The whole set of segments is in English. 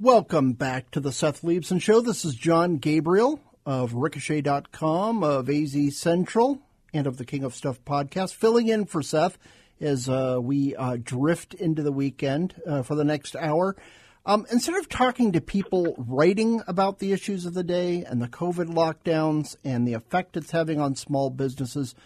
Welcome back to the Seth Leibsohn Show. This is Jon Gabriel of Ricochet.com, of AZ Central, and of the King of Stuff podcast, filling in for Seth as uh, we uh, drift into the weekend uh, for the next hour. Um, instead of talking to people writing about the issues of the day and the COVID lockdowns and the effect it's having on small businesses,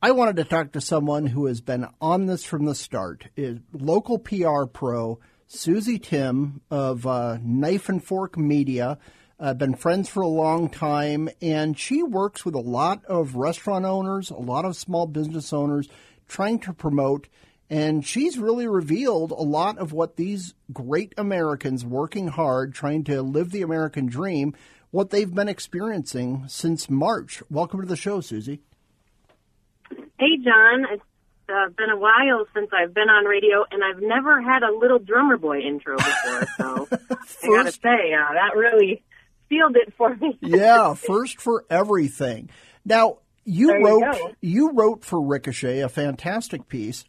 I wanted to talk to someone who has been on this from the start. Is local PR pro Susie Timm of uh, Knife and Fork Media. Uh, been friends for a long time, and she works with a lot of restaurant owners, a lot of small business owners, trying to promote. And she's really revealed a lot of what these great Americans working hard, trying to live the American dream, what they've been experiencing since March. Welcome to the show, Susie. Hey, Jon. It's uh, been a while since I've been on radio, and I've never had a little drummer boy intro before. So I gotta say, uh, that really sealed it for me. yeah, first for everything. Now you There wrote go. you wrote for Ricochet a fantastic piece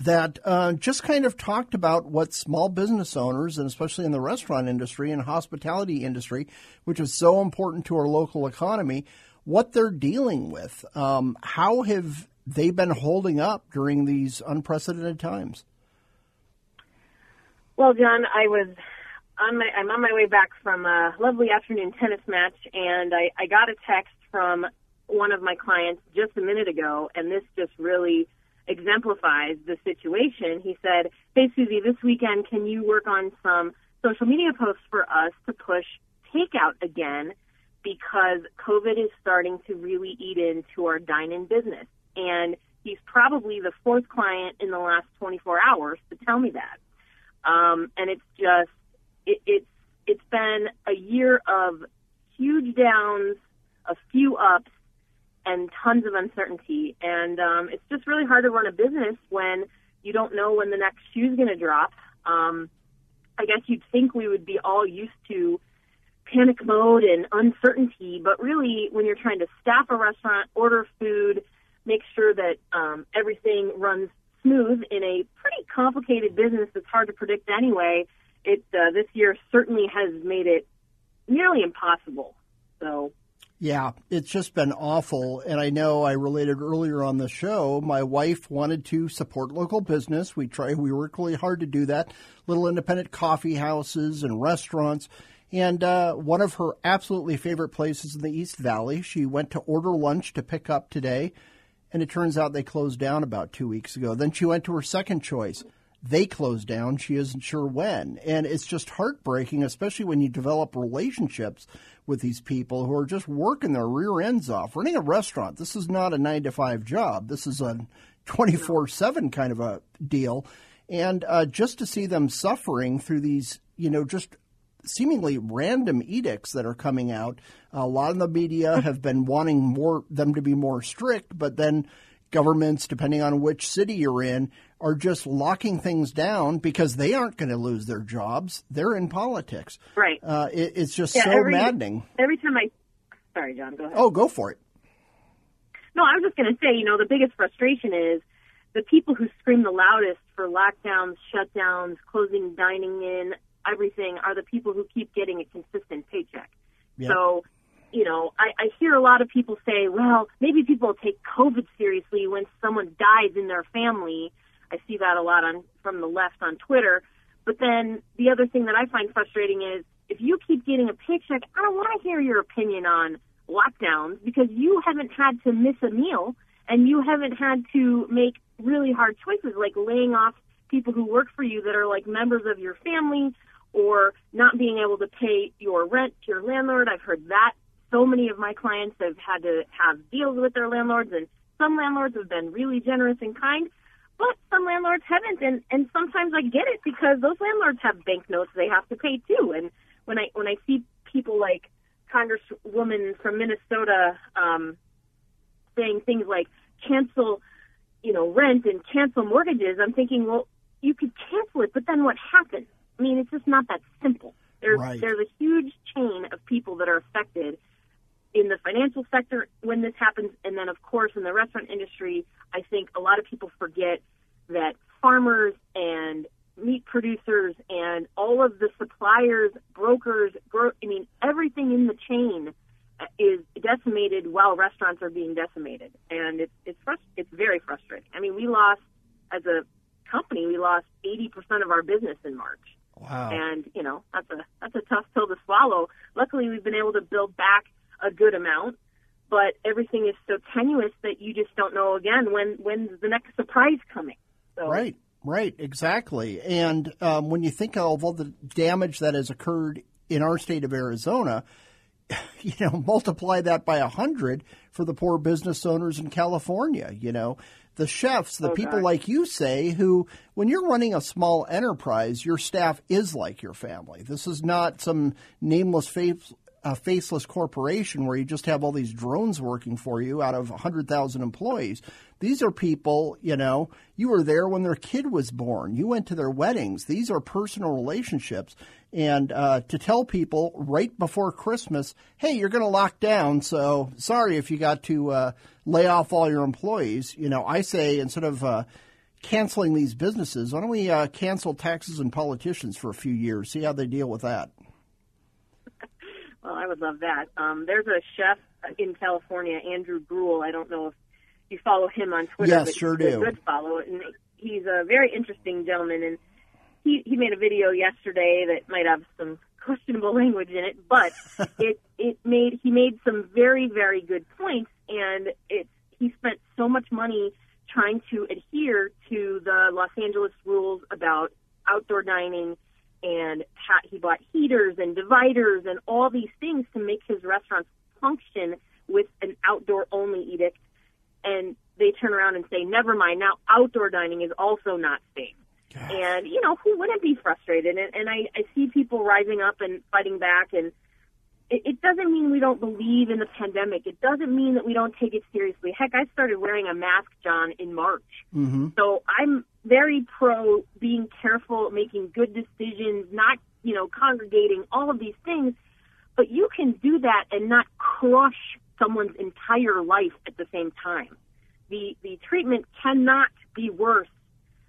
that uh, just kind of talked about what small business owners, and especially in the restaurant industry and hospitality industry, which is so important to our local economy, what they're dealing with. Um, how have they been holding up during these unprecedented times? Well, Jon, I was on my I'm on my way back from a lovely afternoon tennis match, and I, I got a text from one of my clients just a minute ago, and this just really exemplifies the situation. He said, "Hey, Susie, this weekend can you work on some social media posts for us to push takeout again?" Because COVID is starting to really eat into our dine-in business, and he's probably the fourth client in the last 24 hours to tell me that um, and it's just it, it's it's been a year of huge downs, a few ups, and tons of uncertainty. And um, it's just really hard to run a business when you don't know when the next shoe's going to drop. Um, I guess you'd think we would be all used to panic mode and uncertainty, but really, when you're trying to staff a restaurant, order food, make sure that um, everything runs smooth in a pretty complicated business that's hard to predict anyway, it uh, this year certainly has made it nearly impossible. So Yeah, it's just been awful. And I know I related earlier on the show, my wife wanted to support local business. We try, we work really hard to do that. Little independent coffee houses and restaurants. And uh, one of her absolutely favorite places in the East Valley, she went to order lunch to pick up today. And it turns out they closed down about two weeks ago. Then she went to her second choice. They closed down. She isn't sure when. And it's just heartbreaking, especially when you develop relationships with these people who are just working their rear ends off. Running a restaurant, this is not a nine to five job. This is a 24 7 kind of a deal. And uh, just to see them suffering through these, you know, just seemingly random edicts that are coming out. A lot of the media have been wanting more them to be more strict, but then governments, depending on which city you're in, are just locking things down because they aren't going to lose their jobs. They're in politics. right. Uh, it, it's just Yeah, so every- maddening. every time I sorry, Jon, go ahead. Oh, go for it. No, I was just going to say, you know, the biggest frustration is the people who scream the loudest for lockdowns, shutdowns, closing dining in, everything are the people who keep getting a consistent paycheck. Yeah. So, you know, I, I hear a lot of people say, well, maybe people take COVID seriously when someone dies in their family. I see that a lot on from the left on Twitter. But then the other thing that I find frustrating is if you keep getting a paycheck, I don't want to hear your opinion on lockdowns because you haven't had to miss a meal and you haven't had to make really hard choices like laying off people who work for you that are like members of your family or not being able to pay your rent to your landlord. I've heard that. So many of my clients have had to have deals with their landlords and some landlords have been really generous and kind. but some landlords haven't, and and sometimes I get it because those landlords have banknotes they have to pay too. And when I when I see people like Congresswoman from Minnesota um, saying things like cancel, you know, rent and cancel mortgages, I'm thinking, well, you could cancel it, but then what happens? I mean, it's just not that simple. There's Right. there's a huge chain of people that are affected in the financial sector when this happens, and then of course in the restaurant industry. I think a lot of people forget that farmers and meat producers and all of the suppliers, brokers, gro- I mean everything in the chain uh, is decimated while restaurants are being decimated, and it's it's frust- it's very frustrating. I mean, we lost as a company, we lost 80% of our business in March Wow. and you know that's a that's a tough pill to swallow. Luckily, we've been able to build back a good amount, but everything is so tenuous that you just don't know again when when's the next surprise coming. So Right, right, exactly. And um, when you think of all the damage that has occurred in our state of Arizona, you know, multiply that by a hundred for the poor business owners in California. You know, the chefs, the Oh, people like you say, who, when you're running a small enterprise, your staff is like your family. This is not some nameless face. A faceless corporation where you just have all these drones working for you out of 100,000 employees. These are people, you know, you were there when their kid was born. You went to their weddings. These are personal relationships. And uh, to tell people right before Christmas, hey, you're going to lock down, so sorry if you got to uh, lay off all your employees. You know, I say instead of uh, canceling these businesses, why don't we uh, cancel taxes and politicians for a few years, see how they deal with that? Well, I would love that. Um, there's a chef in California, Andrew Gruel. I don't know if you follow him on Twitter. Yes, but sure do. good follow, and he's a very interesting gentleman. And he he made a video yesterday that might have some questionable language in it, but it it made he made some very very good points, and it's he spent so much money trying to adhere to the Los Angeles rules about outdoor dining and ha- he bought heaters and dividers and all these things to make his restaurants function with an outdoor only edict. And they turn around and say never mind now outdoor dining is also not safe and you know who wouldn't be frustrated? And, and I, I see people rising up and fighting back and it, it doesn't mean we don't believe in the pandemic it doesn't mean that we don't take it seriously heck i started wearing a mask john in march Mm-hmm. so I'm very pro being careful, making good decisions, not, you know, congregating, all of these things. But you can do that and not crush someone's entire life at the same time. The the treatment cannot be worse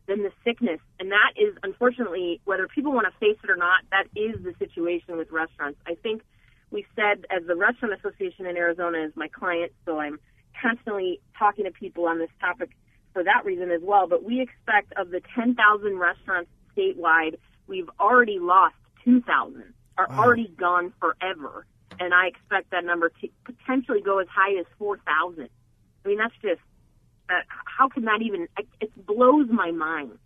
than the sickness. And that is unfortunately, whether people want to face it or not, that is the situation with restaurants. I think we said as the Restaurant Association in Arizona is my client, so I'm constantly talking to people on this topic for that reason as well. But we expect of the 10,000 restaurants statewide, we've already lost 2,000, are already gone forever. And I expect that number to potentially go as high as 4,000. I mean, that's just, uh, how can that even, it blows my mind.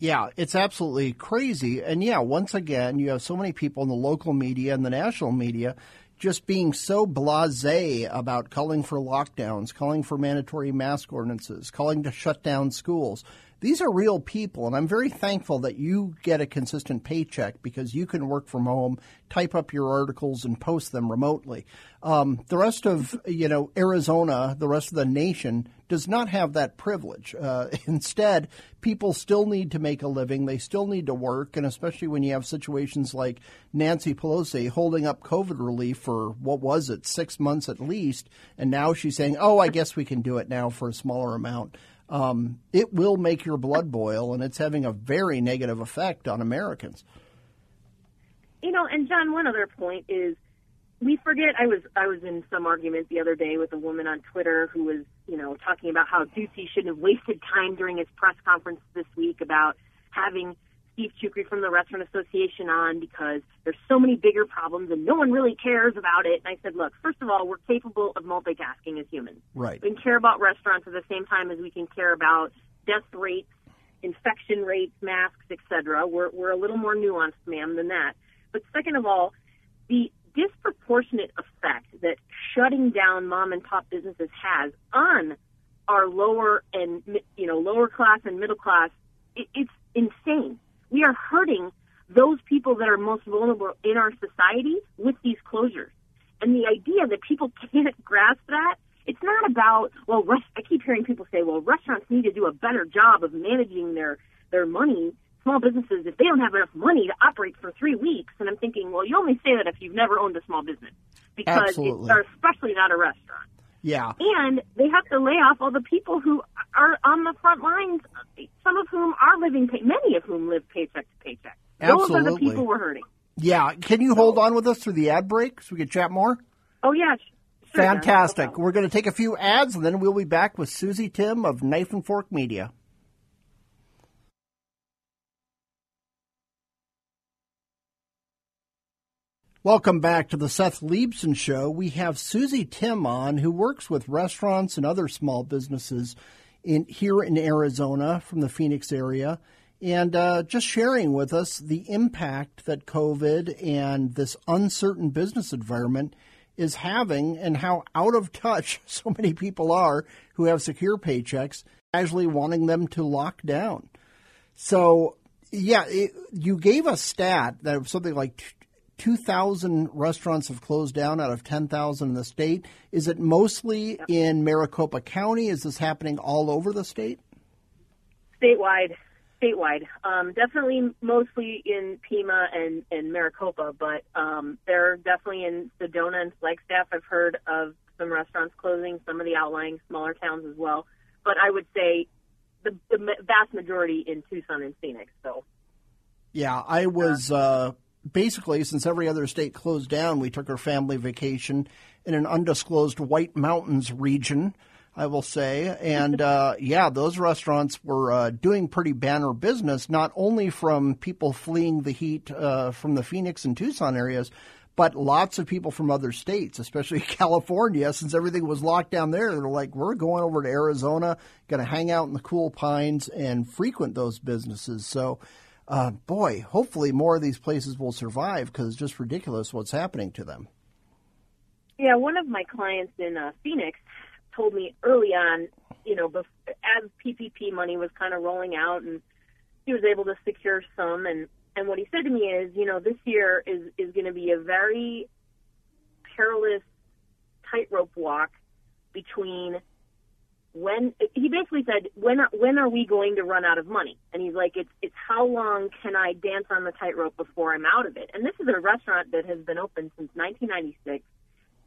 Yeah, it's absolutely crazy. And yeah, once again, you have so many people in the local media and the national media just being so blasé about calling for lockdowns, calling for mandatory mask ordinances, calling to shut down schools. These are real people, and I'm very thankful that you get a consistent paycheck because you can work from home, type up your articles, and post them remotely. Um, the rest of you know Arizona, the rest of the nation does not have that privilege. Uh, instead, people still need to make a living. They still need to work, and especially when you have situations like Nancy Pelosi holding up COVID relief for what was it, six months at least, and now she's saying, "Oh, I guess we can do it now for a smaller amount." Um, it will make your blood boil, and it's having a very negative effect on Americans. You know, and Jon, one other point is we forget I was I was in some argument the other day with a woman on Twitter who was, you know, talking about how Ducey shouldn't have wasted time during his press conference this week about having Steve Chucri from the Restaurant Association on because there's so many bigger problems and no one really cares about it. And I said, look, first of all, we're capable of multitasking as humans. Right. We can care about restaurants at the same time as we can care about death rates, infection rates, masks, etc. We're we're a little more nuanced, ma'am, than that. But second of all, the disproportionate effect that shutting down mom and pop businesses has on our lower and you know lower class and middle class, it, it's insane. We are hurting those people that are most vulnerable in our society with these closures. And the idea that people can't grasp that, it's not about, well, rest, I keep hearing people say, well, restaurants need to do a better job of managing their, their money. Small businesses, if they don't have enough money to operate for three weeks, and I'm thinking, well, you only say that if you've never owned a small business, because Absolutely. it's, especially not a restaurant. Yeah. And they have to lay off all the people who are on the front lines, some of whom are living, pay- many of whom live paycheck to paycheck. Absolutely. Those are the people we're hurting. Yeah. Can you hold on with us through the ad break so we can chat more? Oh, yeah. Sure. Fantastic. We're going to take a few ads and then we'll be back with Susie Timm of Knife and Fork Media. Welcome back to the Seth Leibsohn Show. We have Susie Timm on, who works with restaurants and other small businesses in here in Arizona from the Phoenix area, and uh, just sharing with us the impact that COVID and this uncertain business environment is having, and how out of touch so many people are who have secure paychecks, casually wanting them to lock down. So, yeah, it, you gave a stat that something like 2,000 restaurants have closed down out of 10,000 in the state. Is it mostly in Maricopa County? Is this happening all over the state? statewide, statewide. Um, definitely mostly in Pima and, and Maricopa, but um, they're definitely in Sedona and Flagstaff. I've heard of some restaurants closing, some of the outlying smaller towns as well. But I would say the, the vast majority in Tucson and Phoenix. So Yeah, I was uh, basically, since every other state closed down, we took our family vacation in an undisclosed White Mountains region, I will say. And uh, yeah, those restaurants were uh, doing pretty banner business, not only from people fleeing the heat uh, from the Phoenix and Tucson areas, but lots of people from other states, especially California, since everything was locked down there. They're like, we're going over to Arizona, going to hang out in the cool pines and frequent those businesses. So, uh, boy, hopefully more of these places will survive because it's just ridiculous what's happening to them. Yeah, one of my clients in uh, Phoenix told me early on, you know, bef- as PPP money was kind of rolling out, and he was able to secure some, and and what he said to me is, you know, this year is is going to be a very perilous tightrope walk between when he basically said when when are we going to run out of money? And he's like it's it's how long can i dance on the tightrope before i'm out of it? And this is a restaurant that has been open since 1996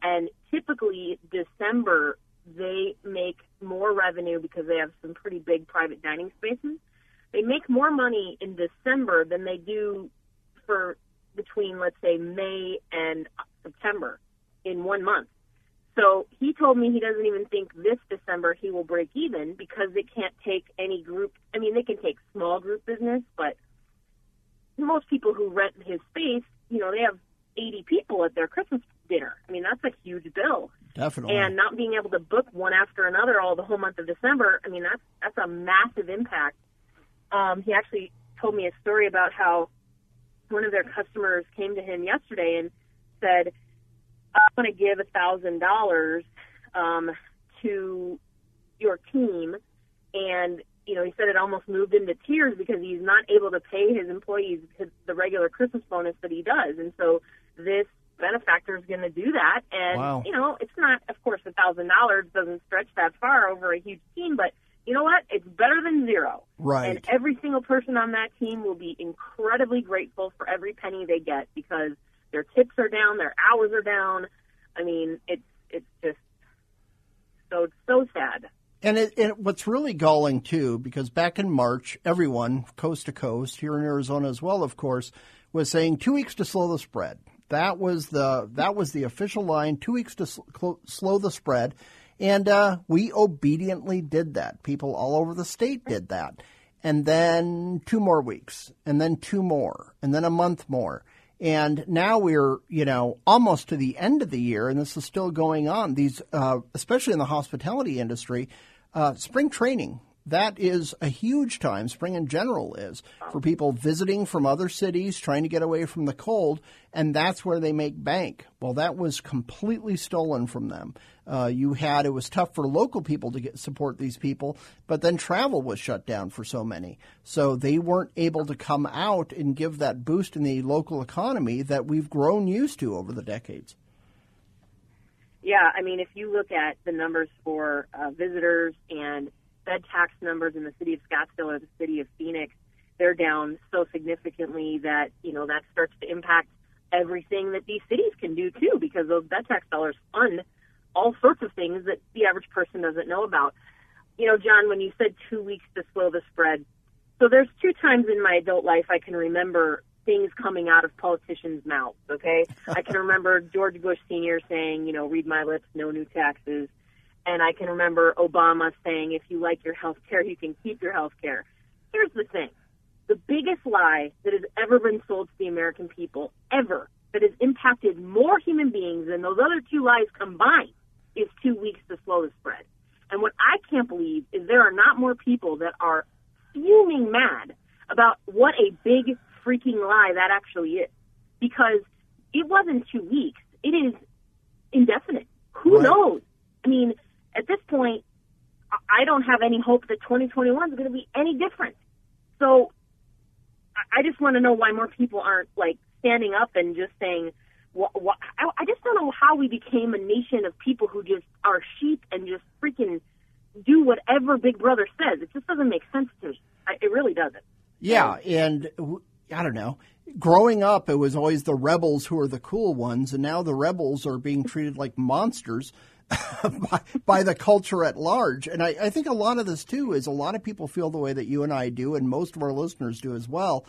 and typically december they make more revenue because they have some pretty big private dining spaces. They make more money in december than they do for between let's say may and september in one month so he told me he doesn't even think this December he will break even because they can't take any group. I mean, they can take small group business, but most people who rent his space, you know, they have 80 people at their Christmas dinner. I mean, that's a huge bill. Definitely. And not being able to book one after another all the whole month of December, I mean, that's that's a massive impact. Um, he actually told me a story about how one of their customers came to him yesterday and said, I want to give a thousand dollars um, to your team, and you know he said it almost moved him to tears because he's not able to pay his employees his, the regular Christmas bonus that he does, and so this benefactor is going to do that. And Wow. you know it's not, of course, a thousand dollars doesn't stretch that far over a huge team, but you know what? It's better than zero. Right. And every single person on that team will be incredibly grateful for every penny they get because their tips are down, their hours are down. I mean, it's it's just so so sad. And it, what's really galling too, because back in March, everyone coast to coast here in Arizona as well, of course, was saying two weeks to slow the spread. That was the that was the official line. Two weeks to sl- slow the spread, and uh, we obediently did that. People all over the state did that, and then two more weeks, and then two more, and then a month more. And now we're, you know, almost to the end of the year, and this is still going on. These, uh, especially in the hospitality industry, uh, spring training that is a huge time. Spring in general is for people visiting from other cities, trying to get away from the cold, and that's where they make bank. Well, that was completely stolen from them. Uh, you had it was tough for local people to get support these people, but then travel was shut down for so many, so they weren't able to come out and give that boost in the local economy that we've grown used to over the decades. Yeah, I mean, if you look at the numbers for uh, visitors and bed tax numbers in the city of Scottsdale or the city of Phoenix, they're down so significantly that, you know, that starts to impact everything that these cities can do too, because those bed tax dollars fund all sorts of things that the average person doesn't know about. You know, Jon, when you said two weeks to slow the spread, so there's two times in my adult life I can remember things coming out of politicians' mouths, okay? I can remember George Bush Sr. saying, you know, read my lips, no new taxes. And I can remember Obama saying, if you like your health care, you can keep your health care. Here's the thing. The biggest lie that has ever been sold to the American people, ever, that has impacted more human beings than those other two lies combined, is two weeks to slow the spread. And what I can't believe is there are not more people that are fuming mad about what a big freaking lie that actually is. Because it wasn't two weeks. It is indefinite. Who Right. knows? I mean, at this point, I- don't have any hope that 2021 is going to be any different. So I just want to know why more people aren't like standing up and just saying, wh- wh- I I just don't know how we became a nation of people who just are sheep and just freaking do whatever Big Brother says. It just doesn't make sense to me. I, it really doesn't. Yeah, and I don't know. Growing up, it was always the rebels who are the cool ones, and now the rebels are being treated like monsters by, by the culture at large. And I, I think a lot of this too is a lot of people feel the way that you and I do, and most of our listeners do as well.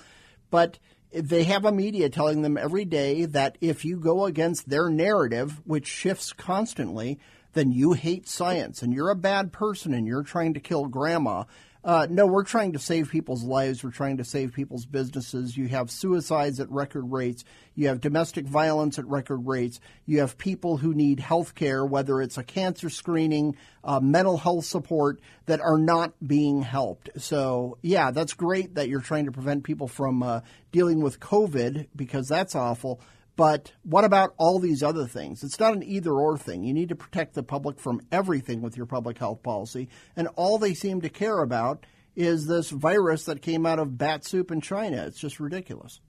But they have a media telling them every day that if you go against their narrative, which shifts constantly, then you hate science and you're a bad person and you're trying to kill grandma. Uh, no, we're trying to save people's lives. We're trying to save people's businesses. You have suicides at record rates. You have domestic violence at record rates. You have people who need health care, whether it's a cancer screening, uh, mental health support, that are not being helped. So, yeah, that's great that you're trying to prevent people from uh, dealing with COVID because that's awful. But what about all these other things? It's not an either or thing. You need to protect the public from everything with your public health policy. And all they seem to care about is this virus that came out of bat soup in China. It's just ridiculous.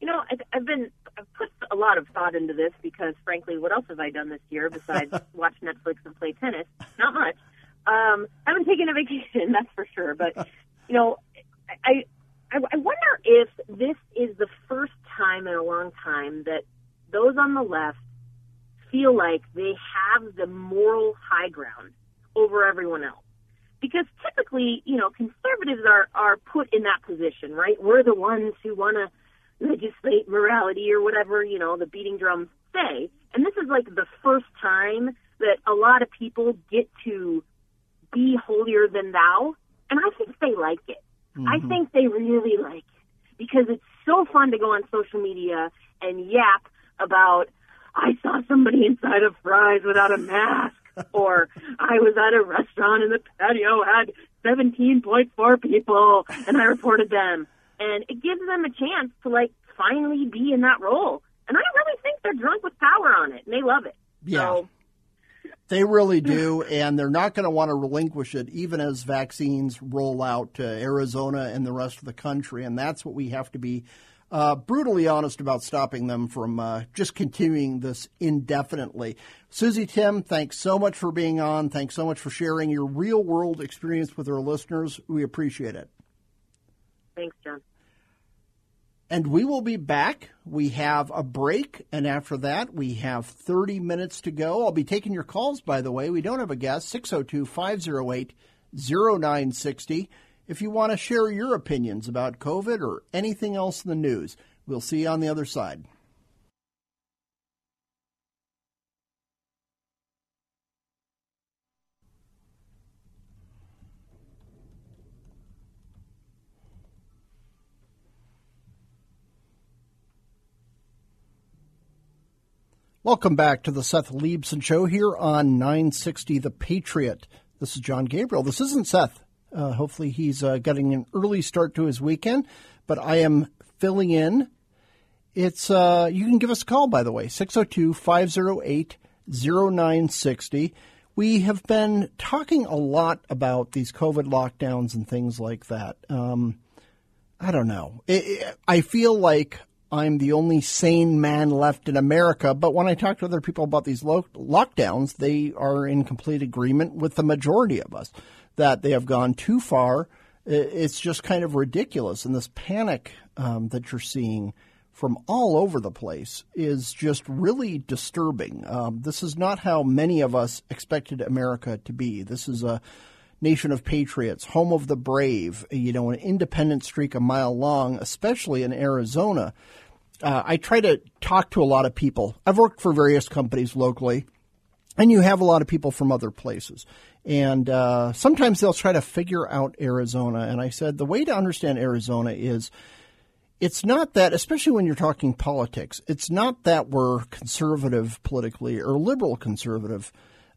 You know, I've been I've put a lot of thought into this because, frankly, what else have I done this year besides watch Netflix and play tennis? Not much. Um, I haven't taken a vacation, that's for sure. But you know, I I, I wonder if this is the first time in a long time that those on the left feel like they have the moral high ground over everyone else because typically, you know, conservatives are are put in that position, right? We're the ones who want to legislate morality or whatever, you know, the beating drums say. And this is like the first time that a lot of people get to be holier than thou, and I think they like it. I mm-hmm. think they really like it because it's so fun to go on social media and yap about I saw somebody inside of Fry's without a mask, or I was at a restaurant and the patio had 17.4 people and I reported them. And it gives them a chance to like finally be in that role. And I really think they're drunk with power on it and they love it. Yeah. So, They really do, and they're not going to want to relinquish it even as vaccines roll out to Arizona and the rest of the country. And that's what we have to be uh, brutally honest about stopping them from uh, just continuing this indefinitely. Susie Timm, thanks so much for being on. Thanks so much for sharing your real world experience with our listeners. We appreciate it. thanks, Jon. And we will be back. We have a break, and after that, we have 30 minutes to go. I'll be taking your calls, by the way. We don't have a guest, 602 508 0960. If you want to share your opinions about COVID or anything else in the news, we'll see you on the other side. Welcome back to the Seth Leibsohn Show here on 960 The Patriot. This is Jon Gabriel. This isn't Seth. Uh, hopefully, he's uh, getting an early start to his weekend, but I am filling in. It's uh, you can give us a call by the way 602-508-0960. We have been talking a lot about these COVID lockdowns and things like that. Um, I don't know. It, it, I feel like I'm the only sane man left in America. But when I talk to other people about these lo- lockdowns, they are in complete agreement with the majority of us that they have gone too far. It's just kind of ridiculous. And this panic um, that you're seeing from all over the place is just really disturbing. Um, this is not how many of us expected America to be. This is a nation of patriots, home of the brave, you know, an independent streak a mile long, especially in Arizona. Uh, I try to talk to a lot of people. I've worked for various companies locally, and you have a lot of people from other places. And uh, sometimes they'll try to figure out Arizona. And I said the way to understand Arizona is it's not that, especially when you're talking politics, it's not that we're conservative politically or liberal conservative.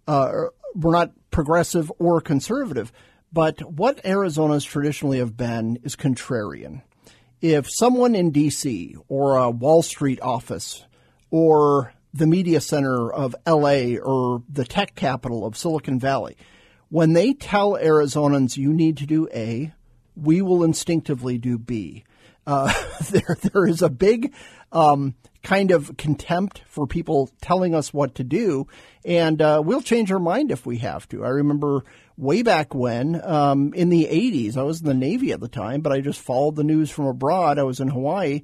Uh, we're not progressive or conservative. But what Arizona's traditionally have been is contrarian. If someone in D.C. or a Wall Street office or the media center of LA or the tech capital of Silicon Valley, when they tell Arizonans you need to do A, we will instinctively do B. Uh, there, there is a big um, kind of contempt for people telling us what to do, and uh, we'll change our mind if we have to. I remember way back when, um, in the 80s, I was in the Navy at the time, but I just followed the news from abroad. I was in Hawaii.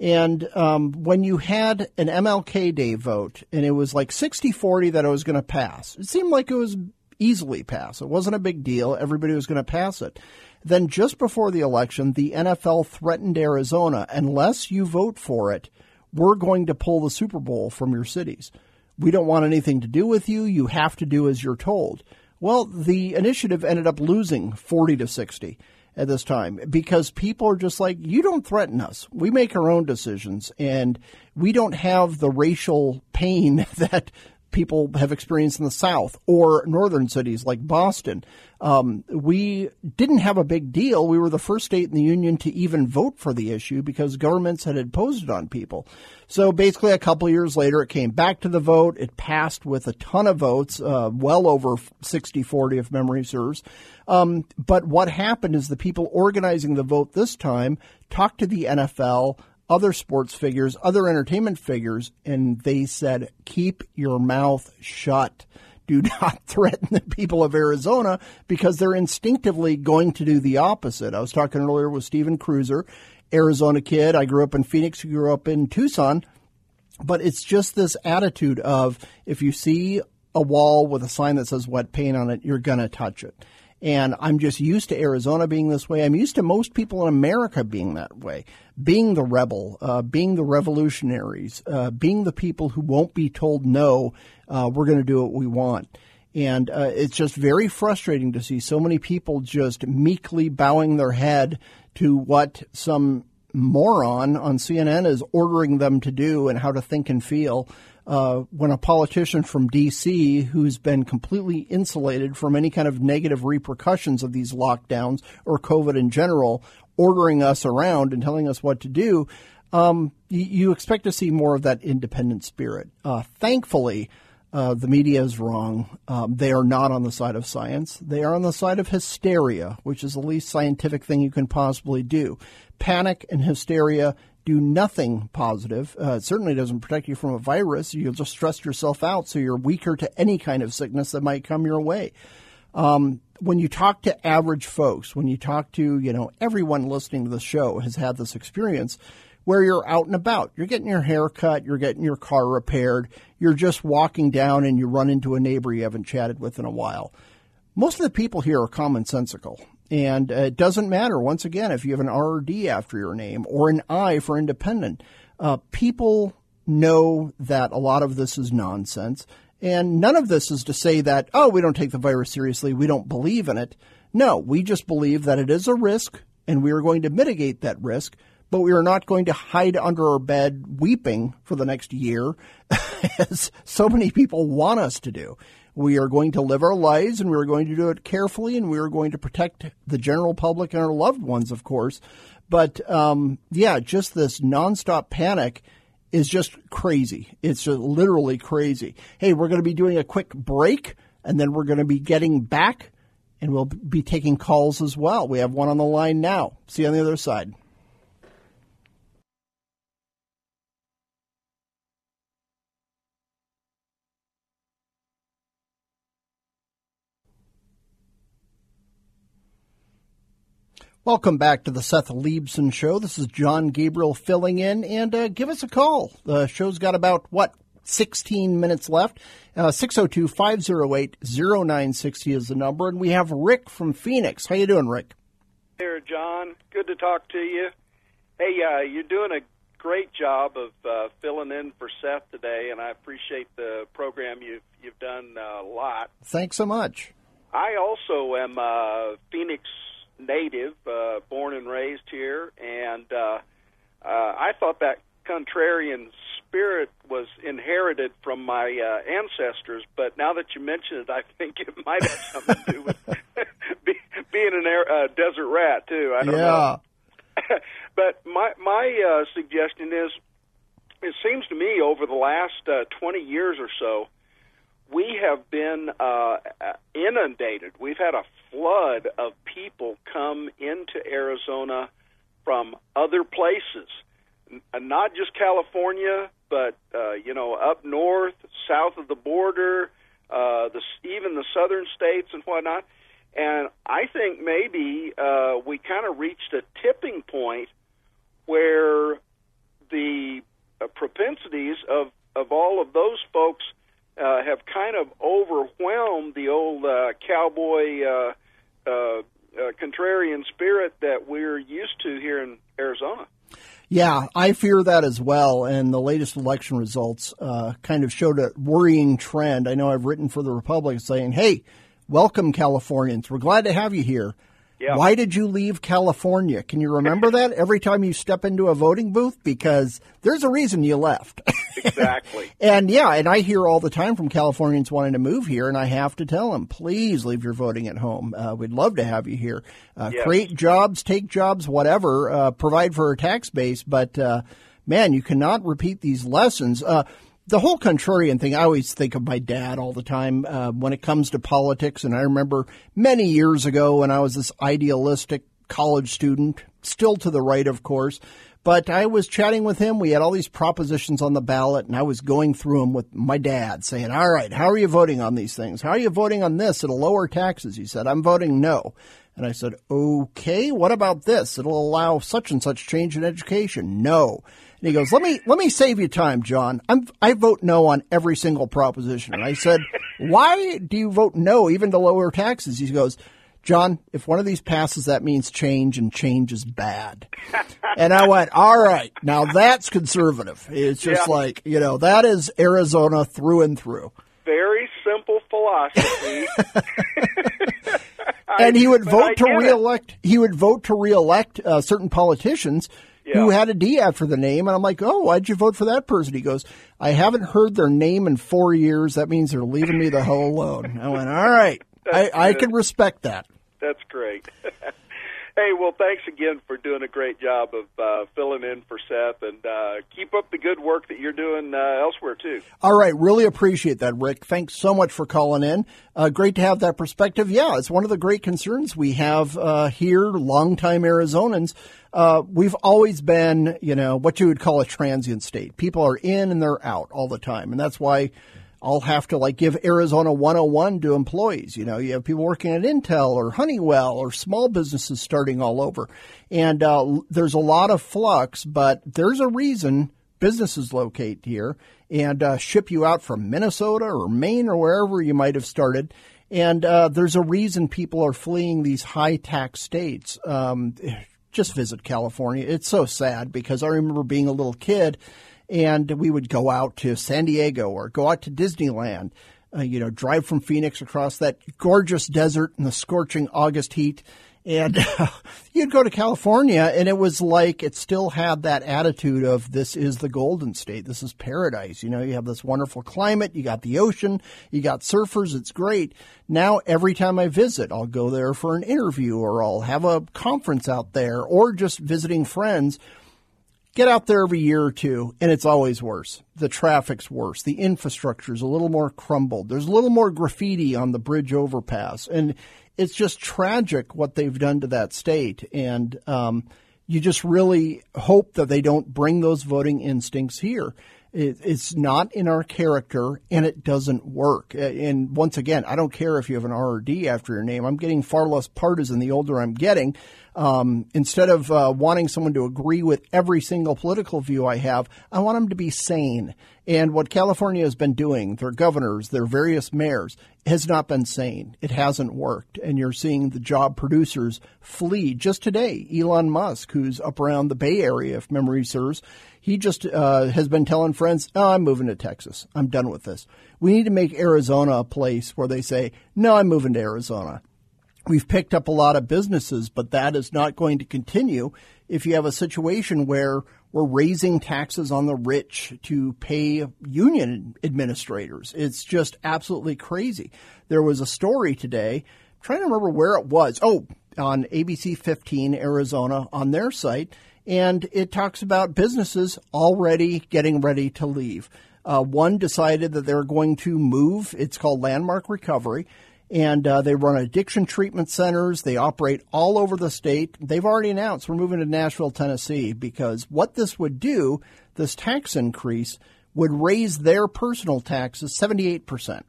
And um, when you had an MLK Day vote, and it was like 60 40 that it was going to pass, it seemed like it was easily pass. It wasn't a big deal. Everybody was going to pass it. Then, just before the election, the NFL threatened Arizona unless you vote for it, we're going to pull the Super Bowl from your cities. We don't want anything to do with you. You have to do as you're told. Well, the initiative ended up losing 40 to 60 at this time because people are just like, you don't threaten us. We make our own decisions and we don't have the racial pain that people have experienced in the South or northern cities like Boston. Um, we didn't have a big deal. We were the first state in the union to even vote for the issue because governments had imposed it on people. So basically, a couple years later, it came back to the vote. It passed with a ton of votes, uh, well over 60 40 if memory serves. Um, but what happened is the people organizing the vote this time talked to the NFL other sports figures, other entertainment figures, and they said, keep your mouth shut. Do not threaten the people of Arizona because they're instinctively going to do the opposite. I was talking earlier with Stephen Kruiser, Arizona kid. I grew up in Phoenix, grew up in Tucson. But it's just this attitude of if you see a wall with a sign that says wet paint on it, you're going to touch it. And I'm just used to Arizona being this way. I'm used to most people in America being that way, being the rebel, uh, being the revolutionaries, uh, being the people who won't be told no, uh, we're going to do what we want. And uh, it's just very frustrating to see so many people just meekly bowing their head to what some moron on CNN is ordering them to do and how to think and feel uh, when a politician from D.C., who's been completely insulated from any kind of negative repercussions of these lockdowns or COVID in general, ordering us around and telling us what to do, um, you, you, expect to see more of that independent spirit. Uh, thankfully, uh, the media is wrong. Um, they are not on the side of science. They are on the side of hysteria, which is the least scientific thing you can possibly do. Panic and hysteria do nothing positive. Uh, it certainly doesn't protect you from a virus. You'll just stress yourself out so you're weaker to any kind of sickness that might come your way. Um, when you talk to average folks, when you talk to, you know, everyone listening to the show has had this experience where you're out and about. You're getting your hair cut, you're getting your car repaired, you're just walking down and you run into a neighbor you haven't chatted with in a while. Most of the people here are commonsensical. And uh, it doesn't matter, once again, if you have an RD after your name or an I for independent. Uh, people know that a lot of this is nonsense. And none of this is to say that, oh, we don't take the virus seriously, we don't believe in it. No, we just believe that it is a risk and we are going to mitigate that risk, but we are not going to hide under our bed weeping for the next year, as so many people want us to do. We are going to live our lives and we are going to do it carefully and we are going to protect the general public and our loved ones, of course. But um, yeah, just this nonstop panic is just crazy. It's just literally crazy. Hey, we're going to be doing a quick break and then we're going to be getting back and we'll be taking calls as well. We have one on the line now. See you on the other side. Welcome back to the Seth Leibsohn Show. This is Jon Gabriel filling in, and uh, give us a call. The show's got about, what, 16 minutes left. Uh, 602 508 0960 is the number, and we have Rick from Phoenix. How you doing, Rick? Here, Jon. Good to talk to you. Hey, uh, you're doing a great job of uh, filling in for Seth today, and I appreciate the program you've you've done uh, a lot. Thanks so much. I also am a Phoenix native, uh, born and raised here, and uh, uh, I thought that contrarian spirit was inherited from my uh, ancestors. But now that you mention it, I think it might have something to do with be, being an air, uh, desert rat too. I don't yeah. know. but my my uh, suggestion is, it seems to me over the last uh, 20 years or so, we have been uh, inundated. We've had a flood of people come into Arizona from other places, N- not just California, but uh, you know up north, south of the border, uh, the even the southern states and whatnot. And I think maybe uh, we kind of reached a tipping point where the uh, propensities of of all of those folks uh, have kind of overwhelmed the old uh, cowboy uh, uh, uh, contrarian spirit that we're used to here in Arizona. Yeah, I fear that as well. And the latest election results uh, kind of showed a worrying trend. I know I've written for the Republic saying, hey, welcome, Californians. We're glad to have you here. Yeah. Why did you leave California? Can you remember that every time you step into a voting booth? Because there's a reason you left. Exactly. and yeah, and I hear all the time from Californians wanting to move here, and I have to tell them, please leave your voting at home. Uh, we'd love to have you here. Uh, Yes. Create jobs, take jobs, whatever, uh, provide for a tax base. But uh, man, you cannot repeat these lessons. The whole contrarian thing, I always think of my dad all the time uh, when it comes to politics. And I remember many years ago when I was this idealistic college student, still to the right, of course. But I was chatting with him. We had all these propositions on the ballot, and I was going through them with my dad, saying, All right, how are you voting on these things? How are you voting on this? It'll lower taxes. He said, I'm voting no. And I said, Okay, what about this? It'll allow such and such change in education. No. And he goes, "Let me let me save you time, Jon. I'm I vote no on every single proposition." And I said, "Why do you vote no even to lower taxes?" He goes, "Jon, if one of these passes, that means change, and change is bad." and I went, "All right, now that's conservative. It's just Yeah. like you know that is Arizona through and through." Very simple philosophy. and he would vote to get it. reelect. He would vote to reelect uh, certain politicians who had a D after the name, and I'm like, oh, why'd you vote for that person? He goes, I haven't heard their name in four years. That means they're leaving me the hell alone. I went, all right, I, I can respect that. That's great. hey, well, thanks again for doing a great job of uh, filling in for Seth, and uh, keep up the good work that you're doing uh, elsewhere too. All right, really appreciate that, Rick. Thanks so much for calling in. Uh, great to have that perspective. Yeah, it's one of the great concerns we have uh, here, longtime Arizonans. Uh, we've always been, you know, what you would call a transient state. People are in and they're out all the time, and that's why I'll have to like give Arizona 101 to employees. You know, you have people working at Intel or Honeywell or small businesses starting all over, and uh, there's a lot of flux. But there's a reason businesses locate here and uh, ship you out from Minnesota or Maine or wherever you might have started. And uh, there's a reason people are fleeing these high tax states. Um, just visit California. It's so sad because I remember being a little kid and we would go out to San Diego or go out to Disneyland. Uh, you know, drive from Phoenix across that gorgeous desert in the scorching August heat, And uh, you'd go to California, and it was like it still had that attitude of this is the Golden State, this is paradise. You know, you have this wonderful climate, you got the ocean, you got surfers, it's great. Now, every time I visit, I'll go there for an interview, or I'll have a conference out there, or just visiting friends get out there every year or two, and it's always worse. The traffic's worse. The infrastructure's a little more crumbled. There's a little more graffiti on the bridge overpass, and it's just tragic what they've done to that state. And um, you just really hope that they don't bring those voting instincts here. It, it's not in our character, and it doesn't work. And once again, I don't care if you have an R or D after your name. I'm getting far less partisan the older I'm getting. Um, instead of uh, wanting someone to agree with every single political view I have, I want them to be sane. And what California has been doing, their governors, their various mayors, has not been sane. It hasn't worked. And you're seeing the job producers flee. Just today, Elon Musk, who's up around the Bay Area, if memory serves, he just uh, has been telling friends, oh, I'm moving to Texas. I'm done with this. We need to make Arizona a place where they say, no, I'm moving to Arizona. We've picked up a lot of businesses, but that is not going to continue if you have a situation where we're raising taxes on the rich to pay union administrators. It's just absolutely crazy. There was a story today, I'm trying to remember where it was. Oh, on ABC 15 Arizona on their site, and it talks about businesses already getting ready to leave. Uh, one decided that they're going to move. It's called Landmark Recovery and uh, they run addiction treatment centers. They operate all over the state. They've already announced we're moving to Nashville, Tennessee, because what this would do, this tax increase, would raise their personal taxes 78%.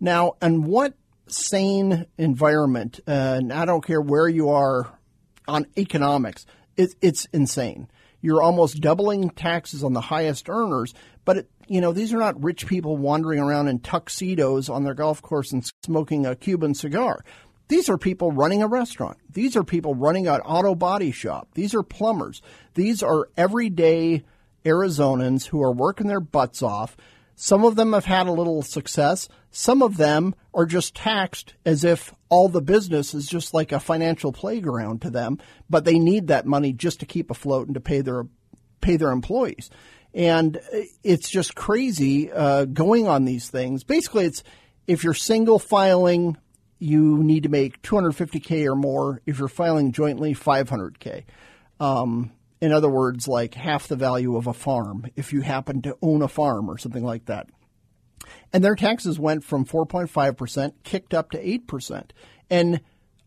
Now, in what sane environment, uh, and I don't care where you are on economics, it, it's insane. You're almost doubling taxes on the highest earners, but it, you know, these are not rich people wandering around in tuxedos on their golf course and smoking a Cuban cigar. These are people running a restaurant. These are people running an auto body shop. These are plumbers. These are everyday Arizonans who are working their butts off. Some of them have had a little success. Some of them are just taxed as if all the business is just like a financial playground to them, but they need that money just to keep afloat and to pay their pay their employees. And it's just crazy uh, going on these things. Basically, it's if you're single filing, you need to make 250k or more. If you're filing jointly, 500k. Um, in other words, like half the value of a farm if you happen to own a farm or something like that. And their taxes went from 4.5% kicked up to 8%. And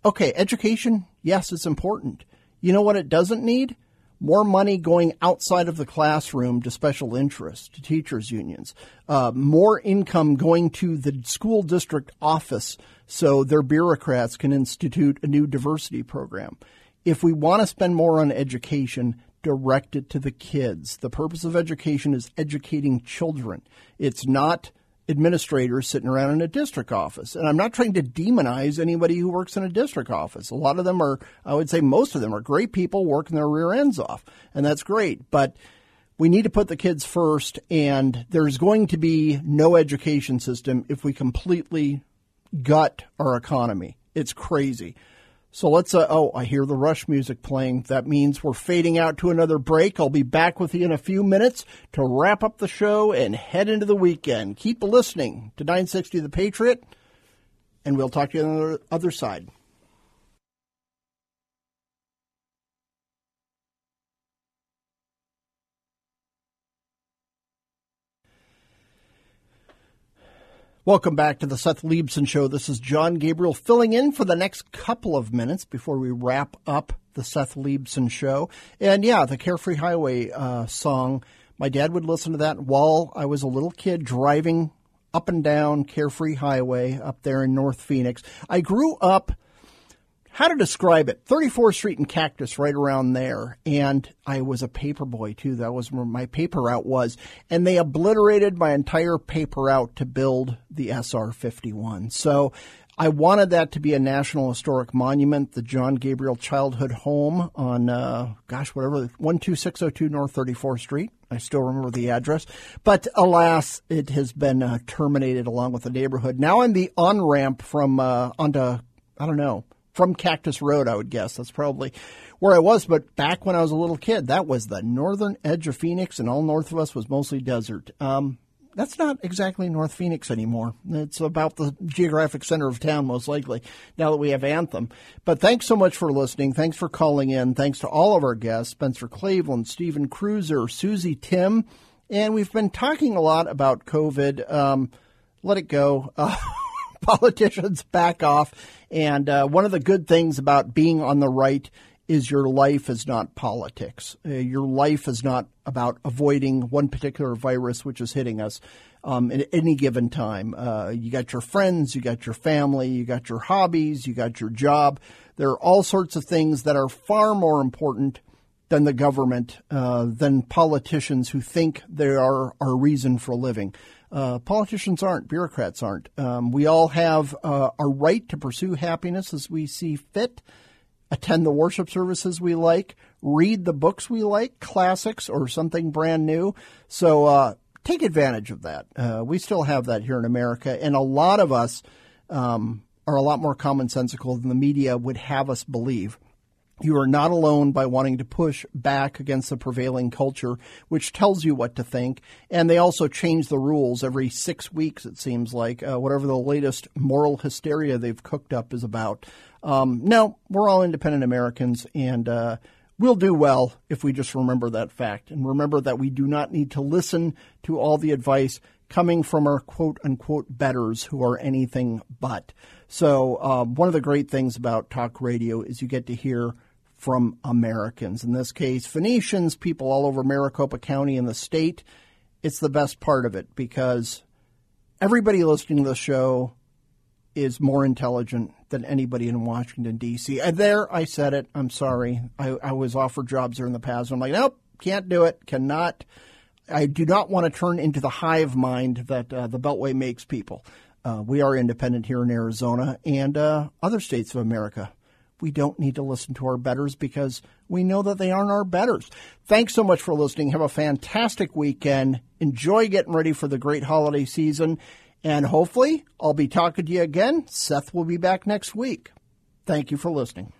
okay, education, yes, it's important. You know what it doesn't need? more money going outside of the classroom to special interests, to teachers' unions, uh, more income going to the school district office so their bureaucrats can institute a new diversity program. If we want to spend more on education, direct it to the kids. The purpose of education is educating children. It's not administrators sitting around in a district office. And I'm not trying to demonize anybody who works in a district office. A lot of them are, I would say most of them are great people working their rear ends off. And that's great. But we need to put the kids first. And there's going to be no education system if we completely gut our economy. It's crazy. So let's, uh, oh, I hear the Rush music playing. That means we're fading out to another break. I'll be back with you in a few minutes to wrap up the show and head into the weekend. Keep listening to 960 The Patriot, and we'll talk to you on the other side. Welcome back to the Seth Leibsohn Show. This is Jon Gabriel filling in for the next couple of minutes before we wrap up the Seth Leibsohn Show. And yeah, the Carefree Highway uh, song, my dad would listen to that while I was a little kid driving up and down Carefree Highway up there in North Phoenix. I grew up how to describe it. 34th street and cactus right around there. And i was a paper boy too. That was where my paper route was. And they obliterated my entire paper route to build the sr51 so i wanted that to be a national historic monument the jon gabriel childhood home on uh, gosh whatever 12602 north 34th street. I still remember the address, but alas, it has been uh, terminated along with the neighborhood. Now I'm the on ramp from uh, onto I don't know from Cactus Road, I would guess. That's probably where I was. But back when I was a little kid, that was the northern edge of Phoenix, and all north of us was mostly desert. Um, that's not exactly North Phoenix anymore. It's about the geographic center of town, most likely, now that we have Anthem. But thanks so much for listening. Thanks for calling in. Thanks to all of our guests Spencer Cleveland, Stephen Kruiser, Susie Timm. And we've been talking a lot about COVID. Um, let it go. Uh, politicians back off. And uh, one of the good things about being on the right is your life is not politics. Uh, your life is not about avoiding one particular virus which is hitting us um, at any given time. Uh, you got your friends, you got your family, you got your hobbies, you got your job. There are all sorts of things that are far more important than the government, uh, than politicians who think they are our reason for living. Uh, politicians aren't, bureaucrats aren't. Um, we all have uh, right to pursue happiness as we see fit, attend the worship services we like, read the books we like, classics or something brand new. So uh, take advantage of that. Uh, we still have that here in America, and a lot of us um, are a lot more commonsensical than the media would have us believe. You are not alone by wanting to push back against the prevailing culture, which tells you what to think. And they also change the rules every six weeks, it seems like, uh, whatever the latest moral hysteria they've cooked up is about. Um, no, we're all independent Americans, and uh, we'll do well if we just remember that fact and remember that we do not need to listen to all the advice coming from our quote unquote betters who are anything but. So, um, one of the great things about talk radio is you get to hear from Americans. In this case, Phoenicians, people all over Maricopa County and the state. It's the best part of it because everybody listening to the show is more intelligent than anybody in Washington, D.C. There, I said it. I'm sorry. I, I was offered jobs there in the past. I'm like, nope, can't do it, cannot. I do not want to turn into the hive mind that uh, the Beltway makes people. Uh, we are independent here in Arizona and uh, other states of America we don't need to listen to our betters because we know that they aren't our betters. Thanks so much for listening. Have a fantastic weekend. Enjoy getting ready for the great holiday season. And hopefully, I'll be talking to you again. Seth will be back next week. Thank you for listening.